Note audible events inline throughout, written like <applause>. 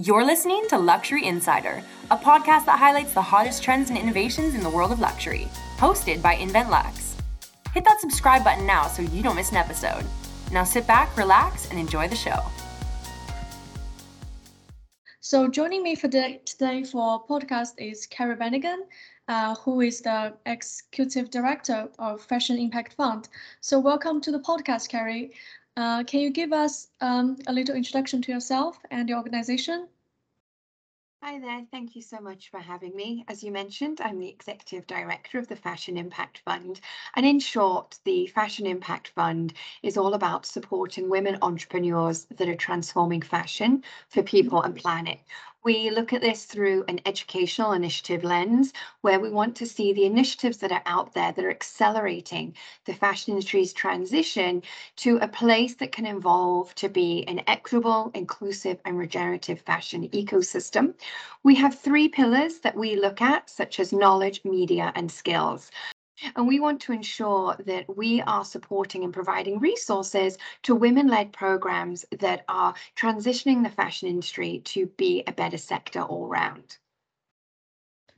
You're listening to Luxury Insider, a podcast that highlights the hottest trends and innovations in the world of luxury, hosted by Invennt Luxe. Hit that subscribe button now so you don't miss an episode. Now sit back, relax, and enjoy the show. So joining me for today for podcast is Kerry Bannigan, uh, who is the executive director of Fashion Impact Fund. So welcome to the podcast, Kerry. Uh, can you give us um, a little introduction to yourself and your organization? Hi there, thank you so much for having me. As you mentioned, I'm the Executive Director of the Fashion Impact Fund. And in short, the Fashion Impact Fund is all about supporting women entrepreneurs that are transforming fashion for people and planet. We look at this through an educational initiative lens where we want to see the initiatives that are out there that are accelerating the fashion industry's transition to a place that can evolve to be an equitable, inclusive, and regenerative fashion ecosystem. We have three pillars that we look at, such as knowledge, media, and skills. And we want to ensure that we are supporting and providing resources to women led programs that are transitioning the fashion industry to be a better sector all round.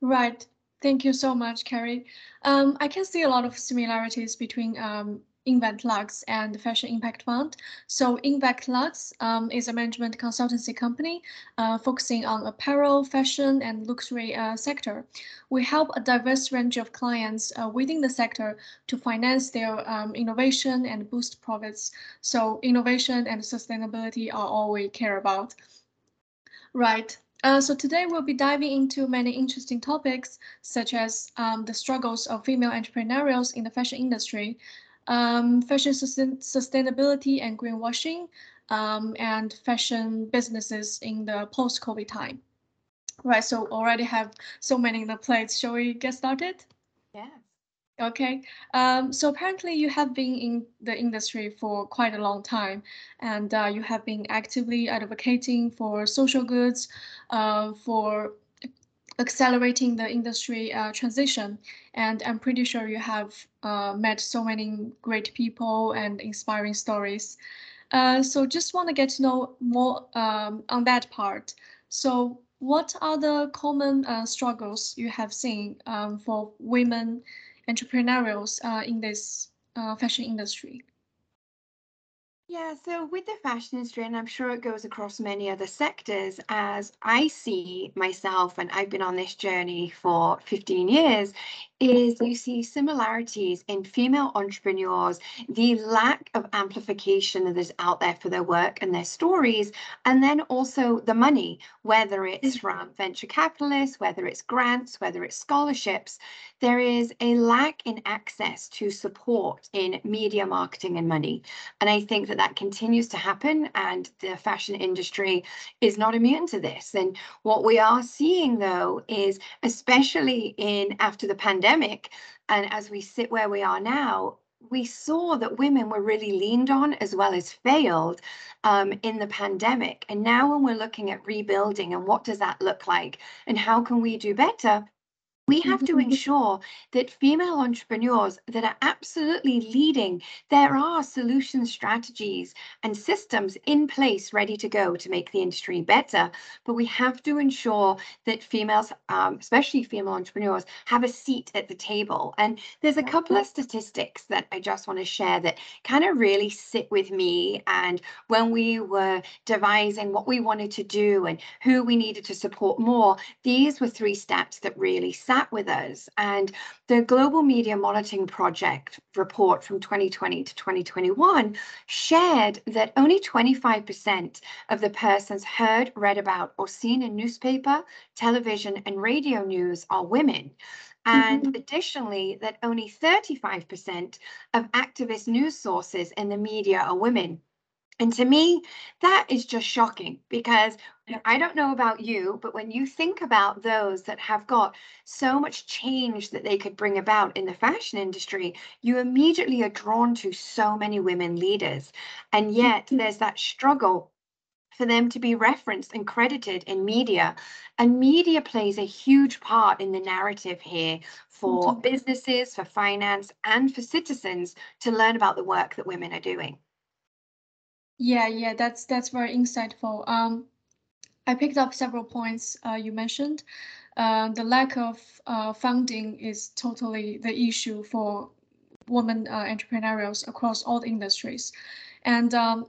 Right. Thank you so much, Kerry. Um, I can see a lot of similarities between um, Invennt Luxe and Fashion Impact Fund. So Invennt Luxe um, is a management consultancy company uh, focusing on apparel, fashion, and luxury uh, sector. We help a diverse range of clients uh, within the sector to finance their um, innovation and boost profits. So innovation and sustainability are all we care about. Right. Uh, so today we'll be diving into many interesting topics, such as um, the struggles of female entrepreneurs in the fashion industry, um, fashion sustain sustainability and greenwashing, um, and fashion businesses in the post-COVID time. Right, so already have so many in the plates. Shall we get started? Yeah. Okay, um, so apparently you have been in the industry for quite a long time, and uh, you have been actively advocating for social goods, uh, for accelerating the industry uh, transition. And I'm pretty sure you have uh, met so many great people and inspiring stories. Uh, so just want to get to know more um, on that part. So what are the common uh, struggles you have seen um, for women entrepreneurs uh, in this uh, fashion industry? Yeah, so with the fashion industry, and I'm sure it goes across many other sectors, as I see myself, and I've been on this journey for 15 years, is you see similarities in female entrepreneurs, the lack of amplification that is out there for their work and their stories, and then also the money, whether it's mm-hmm. from venture capitalists, whether it's grants, whether it's scholarships, there is a lack in access to support in media marketing and money. And I think that that continues to happen, and the fashion industry is not immune to this. And what we are seeing, though, is especially in after the pandemic pandemic and as we sit where we are now, we saw that women were really leaned on as well as failed um, in the pandemic. And now, when we're looking at rebuilding and what does that look like and how can we do better, we have to mm-hmm. ensure that female entrepreneurs that are absolutely leading, there are solution strategies and systems in place ready to go to make the industry better. But we have to ensure that females, um, especially female entrepreneurs, have a seat at the table. And there's a couple of statistics that I just want to share that kind of really sit with me. And when we were devising what we wanted to do and who we needed to support more, these were three steps that really sat with us. And the Global Media Monitoring Project report from 2020 to 2021 shared that only 25% of the persons heard, read about, or seen in newspaper, television, and radio news are women. And mm-hmm. additionally, that only 35% of activist news sources in the media are women. And to me, that is just shocking because I don't know about you, but when you think about those that have got so much change that they could bring about in the fashion industry, you immediately are drawn to so many women leaders. And yet mm-hmm. there's that struggle for them to be referenced and credited in media. And media plays a huge part in the narrative here for mm-hmm. businesses, for finance, and for citizens to learn about the work that women are doing. Yeah, yeah, that's that's very insightful. Um, I picked up several points uh, you mentioned. Uh, the lack of uh, funding is totally the issue for women uh, entrepreneurs across all the industries. And um,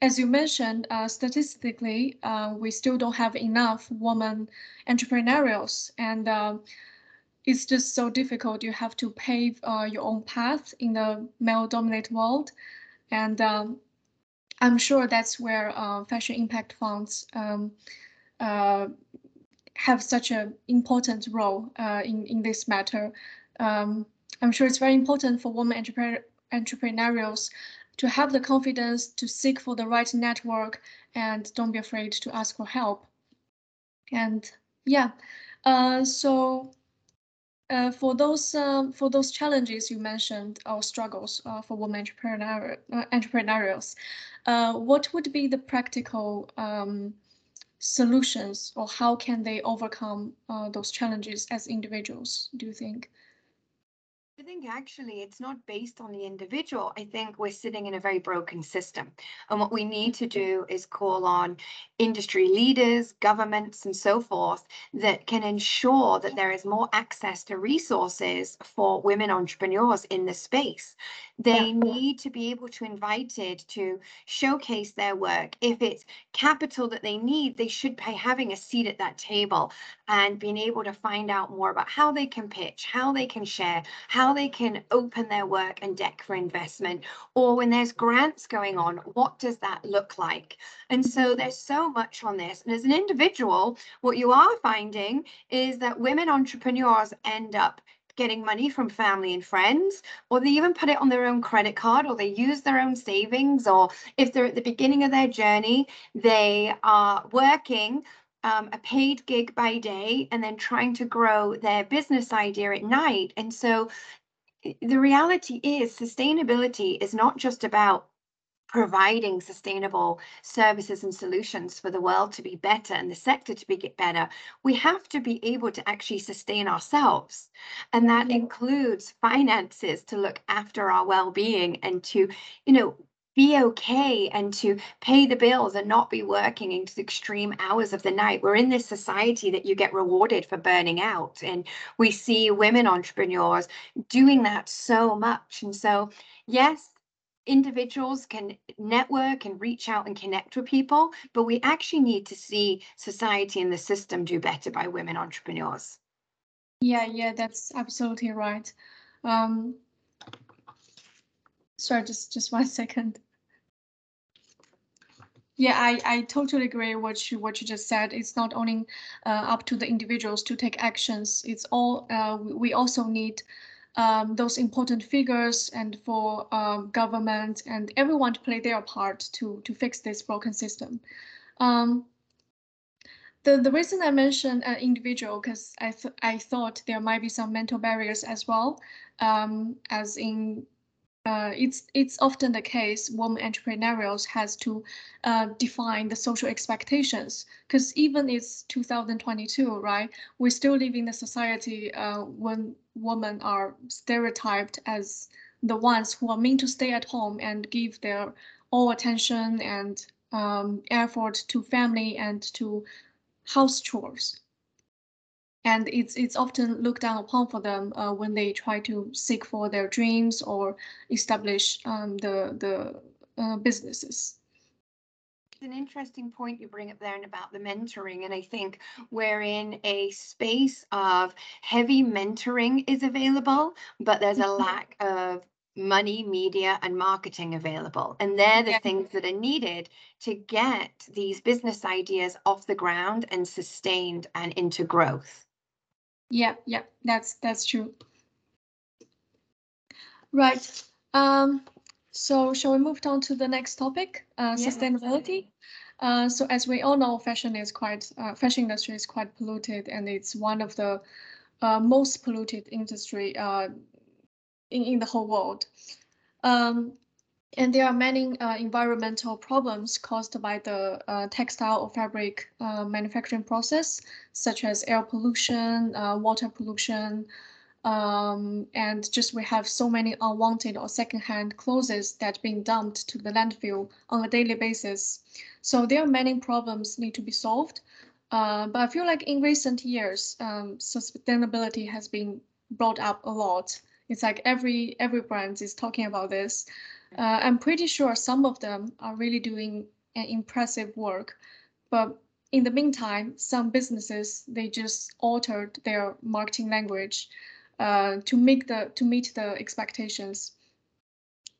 as you mentioned, uh, statistically, uh, we still don't have enough women entrepreneurs. And um, it's just so difficult. You have to pave your own path in the male-dominated world. And um, I'm sure that's where uh, fashion impact funds um, uh, have such an important role uh, in, in this matter. Um, I'm sure it's very important for women entrepreneur entrepreneurs to have the confidence to seek for the right network and don't be afraid to ask for help. And yeah, uh, so uh, for those um, for those challenges you mentioned or struggles uh, for women entrepreneur, uh, entrepreneurs, uh, what would be the practical um, solutions or how can they overcome uh, those challenges as individuals? Do you think? I think actually it's not based on the individual. I think we're sitting in a very broken system. And what we need to do is call on industry leaders, governments, and so forth that can ensure that there is more access to resources for women entrepreneurs in the space. They need to be able to invited to showcase their work. If it's capital that they need, they should be having a seat at that table and being able to find out more about how they can pitch, how they can share, how they can open their work and deck for investment. Or when there's grants going on, what does that look like? And so there's so much on this. And as an individual, what you are finding is that women entrepreneurs end up getting money from family and friends, or they even put it on their own credit card, or they use their own savings, or if they're at the beginning of their journey, they are working um, a paid gig by day and then trying to grow their business idea at night. And so the reality is sustainability is not just about providing sustainable services and solutions for the world to be better and the sector to be get better, we have to be able to actually sustain ourselves. And that includes finances to look after our well-being and to, you know, be okay and to pay the bills and not be working into the extreme hours of the night. We're in this society that you get rewarded for burning out. And we see women entrepreneurs doing that so much. And so, yes, individuals can network and reach out and connect with people, but we actually need to see society and the system do better by women entrepreneurs. Yeah, yeah, that's absolutely right. Um, sorry, just just one <laughs> second. Yeah, I, I totally agree what you what you just said. It's not only uh, up to the individuals to take actions. It's all uh, we also need um, those important figures and for um, government and everyone to play their part to to fix this broken system. Um, the, the reason I mentioned an individual because I th I thought there might be some mental barriers as well, um, as in uh, it's it's often the case women entrepreneurs has to uh, define the social expectations. Because even it's 2022 right? We still live in a society uh, when women are stereotyped as the ones who are meant to stay at home and give their all attention and um, effort to family and to house chores and it's it's often looked down upon for them uh, when they try to seek for their dreams or establish um, the the uh, businesses. It's an interesting point you bring up there and about the mentoring, and I think we're in a space of heavy mentoring is available, but there's a mm-hmm. lack of money, media, and marketing available. And they're the yeah. things that are needed to get these business ideas off the ground and sustained and into growth. Yeah, yeah, that's that's true. Right. Um, so shall we move on to the next topic, uh, yeah, sustainability? Uh, so as we all know, fashion is quite uh, fashion industry is quite polluted, and it's one of the uh, most polluted industry uh, in in the whole world. Um, and there are many uh, environmental problems caused by the uh, textile or fabric uh, manufacturing process, such as air pollution, uh, water pollution, um, and just we have so many unwanted or secondhand clothes that being dumped to the landfill on a daily basis. So there are many problems need to be solved. Uh, but I feel like in recent years, um, sustainability has been brought up a lot. It's like every every brand is talking about this. Uh, I'm pretty sure some of them are really doing an impressive work, but in the meantime, some businesses they just altered their marketing language uh, to make the to meet the expectations.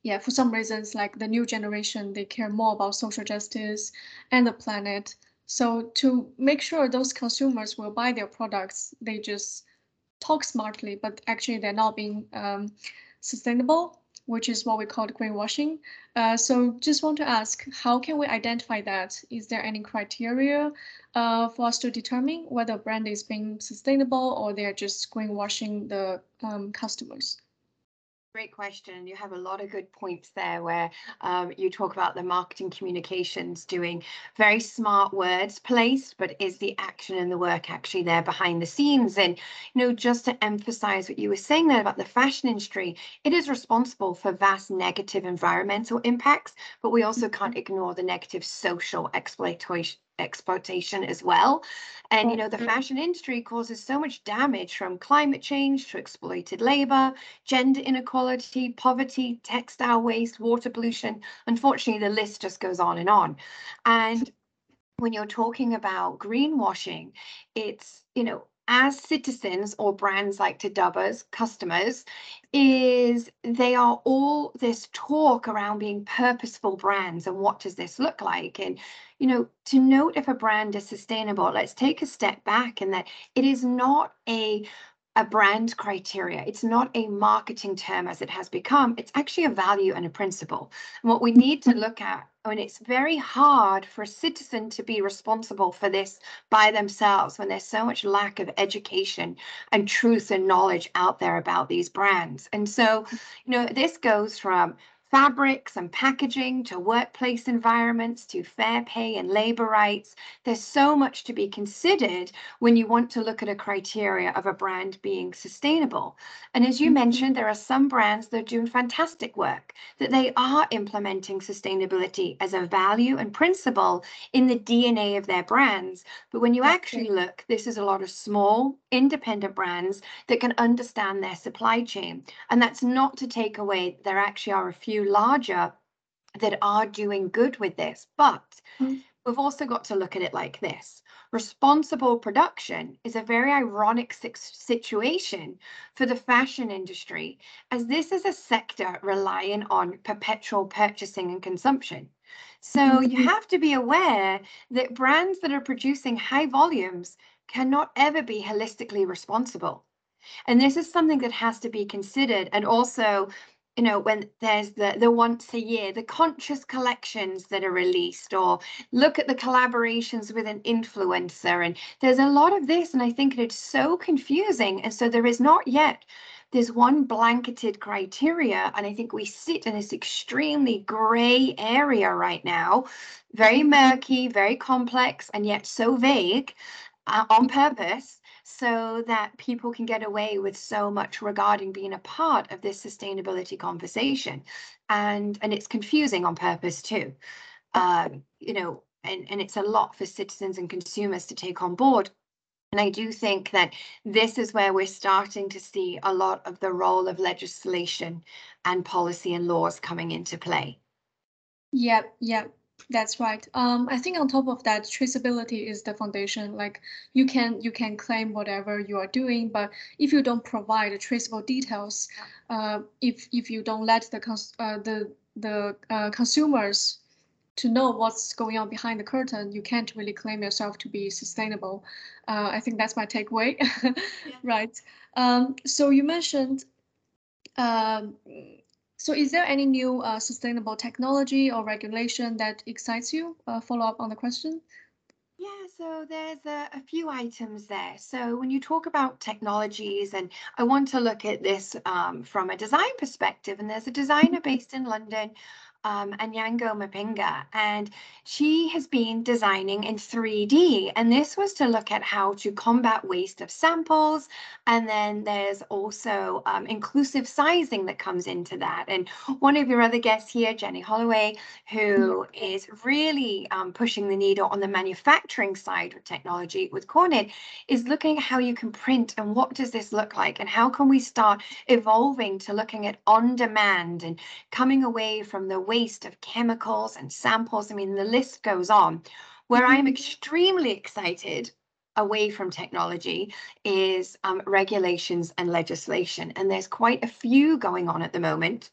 Yeah, for some reasons, like the new generation, they care more about social justice and the planet. So to make sure those consumers will buy their products, they just talk smartly, but actually they're not being um, sustainable which is what we call greenwashing. Uh, so just want to ask, how can we identify that? Is there any criteria uh, for us to determine whether a brand is being sustainable or they're just greenwashing the um, customers? Great question. You have a lot of good points there where um, you talk about the marketing communications doing very smart words placed, but is the action and the work actually there behind the scenes? And, you know, just to emphasize what you were saying there about the fashion industry, it is responsible for vast negative environmental impacts, but we also can't mm-hmm. ignore the negative social exploitation exploitation as well. And, you know, the mm-hmm. fashion industry causes so much damage from climate change to exploited labor, gender inequality, poverty, textile waste, water pollution. Unfortunately, the list just goes on and on. And when you're talking about greenwashing, it's, you know, as citizens or brands like to dub us customers is they are all this talk around being purposeful brands and what does this look like? And you know to note if a brand is sustainable let's take a step back and that it is not a a brand criteria. It's not a marketing term as it has become. It's actually a value and a principle. And what we need to look at, I mean, it's very hard for a citizen to be responsible for this by themselves when there's so much lack of education and truth and knowledge out there about these brands. And so, you know, this goes from fabrics and packaging to workplace environments to fair pay and labor rights. There's so much to be considered when you want to look at a criteria of a brand being sustainable. And as you mm-hmm. mentioned, there are some brands that are doing fantastic work, that they are implementing sustainability as a value and principle in the DNA of their brands. But when you actually look, this is a lot of small, independent brands that can understand their supply chain. And that's not to take away, there actually are a few few larger that are doing good with this. But mm. we've also got to look at it like this. Responsible production is a very ironic situation for the fashion industry, as this is a sector relying on perpetual purchasing and consumption. So you mm-hmm. have to be aware that brands that are producing high volumes cannot ever be holistically responsible. And this is something that has to be considered. And also, you know when there's the the once a year the conscious collections that are released or look at the collaborations with an influencer. And there's a lot of this and i think it's so confusing. And so there is not yet there's one blanketed criteria. And i think we sit in this extremely gray area right now very murky very complex and yet so vague uh, on purpose so that people can get away with so much regarding being a part of this sustainability conversation and and it's confusing on purpose too um, you know and and it's a lot for citizens and consumers to take on board and I do think that this is where we're starting to see a lot of the role of legislation and policy and laws coming into play. Yep, yep. That's right. Um, I think on top of that, traceability is the foundation. Like you can you can claim whatever you are doing, but if you don't provide traceable details, uh, if if you don't let the cons uh, the the uh, consumers to know what's going on behind the curtain, you can't really claim yourself to be sustainable. Uh, I think that's my takeaway. <laughs> yeah. Right. Um, so you mentioned um, so is there any new uh, sustainable technology or regulation that excites you? Uh, follow up on the question. Yeah, so there's a, a, few items there. So when you talk about technologies, and I want to look at this um, from a design perspective, and there's a designer based in London um, Anyango Mpinga, and she has been designing in 3D. And this was to look at how to combat waste of samples. And then there's also um, inclusive sizing that comes into that. And one of your other guests here, Jenny Holloway, who is really um, pushing the needle on the manufacturing side with technology with Kornit, is looking at how you can print and what does this look like and how can we start evolving to looking at on demand and coming away from the waste of chemicals and samples. I mean, the list goes on. Where I'm mm-hmm. extremely excited away from technology is um, regulations and legislation. And there's quite a few going on at the moment.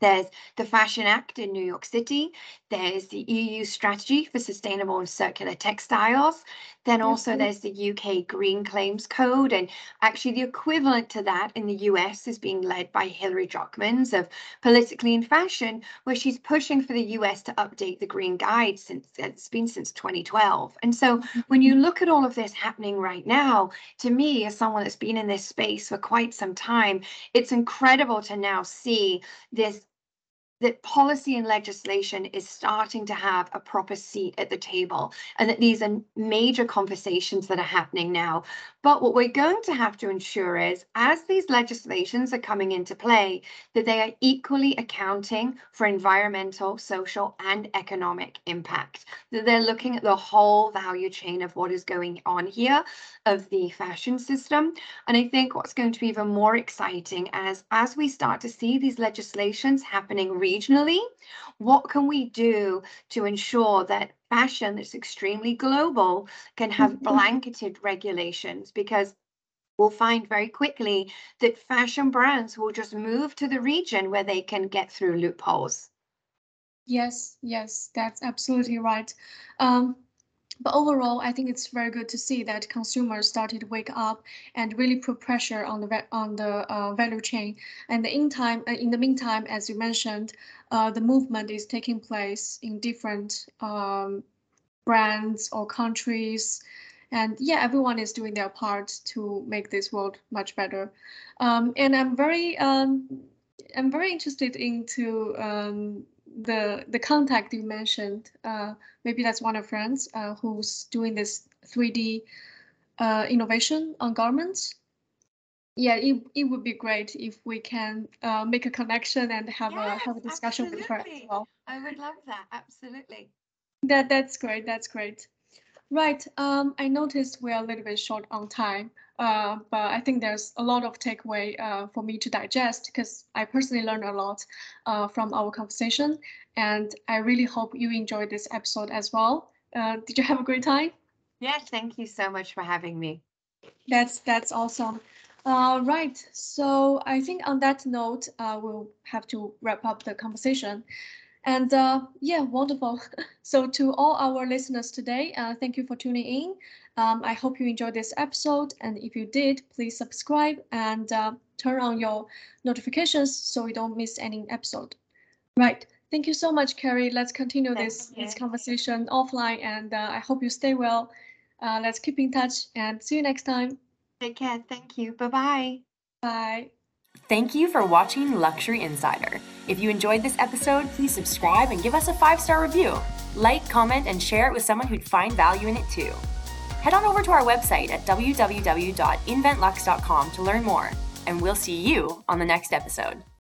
There's the Fashion Act in New York City. There's the EU strategy for sustainable and circular textiles. Then also mm-hmm. there's the UK Green Claims Code. And actually the equivalent to that in the US is being led by Hilary Jochmans of Politically in Fashion, where she's pushing for the US to update the Green Guide since it's been since 2012. And so when you mm-hmm. look at all of this happening right now, to me, as someone that's been in this space for quite some time, it's incredible to now see this that policy and legislation is starting to have a proper seat at the table and that these are major conversations that are happening now. But what we're going to have to ensure is as these legislations are coming into play, that they are equally accounting for environmental, social, and economic impact, that they're looking at the whole value chain of what is going on here of the fashion system. And I think what's going to be even more exciting as, as we start to see these legislations happening regionally, what can we do to ensure that fashion that's extremely global can have mm-hmm. blanketed regulations? Because we'll find very quickly that fashion brands will just move to the region where they can get through loopholes. Yes, yes, that's absolutely right. Um, but overall, I think it's very good to see that consumers started to wake up and really put pressure on the on the uh, value chain. And in time, uh, in the meantime, as you mentioned, uh, the movement is taking place in different um, brands or countries. And yeah, everyone is doing their part to make this world much better. Um, and I'm very um, I'm very interested into um, the the contact you mentioned, uh, maybe that's one of friends uh, who's doing this 3D uh, innovation on garments. Yeah, it, it would be great if we can uh, make a connection and have yes, a have a discussion absolutely. with her as well. I would love that. Absolutely. That that's great. That's great. Right. Um, I noticed we're a little bit short on time, uh, but I think there's a lot of takeaway uh, for me to digest because I personally learned a lot uh, from our conversation, and I really hope you enjoyed this episode as well. Uh, did you have a great time? Yes. Thank you so much for having me. That's that's awesome. Uh, right. So I think on that note, uh, we'll have to wrap up the conversation. And uh, yeah, wonderful. <laughs> So to all our listeners today, uh, thank you for tuning in. Um, I hope you enjoyed this episode. And if you did, please subscribe and uh, turn on your notifications so you don't miss any episode. Right. Thank you so much, Kerry. Let's continue this, this conversation offline. And uh, I hope you stay well. Uh, let's keep in touch and see you next time. Take care. Thank you. Bye-bye. Bye. Thank you for watching Luxury Insider. If you enjoyed this episode, please subscribe and give us a five star review. Like, comment, and share it with someone who'd find value in it too. Head on over to our website at www.invenntluxe.com to learn more, and we'll see you on the next episode.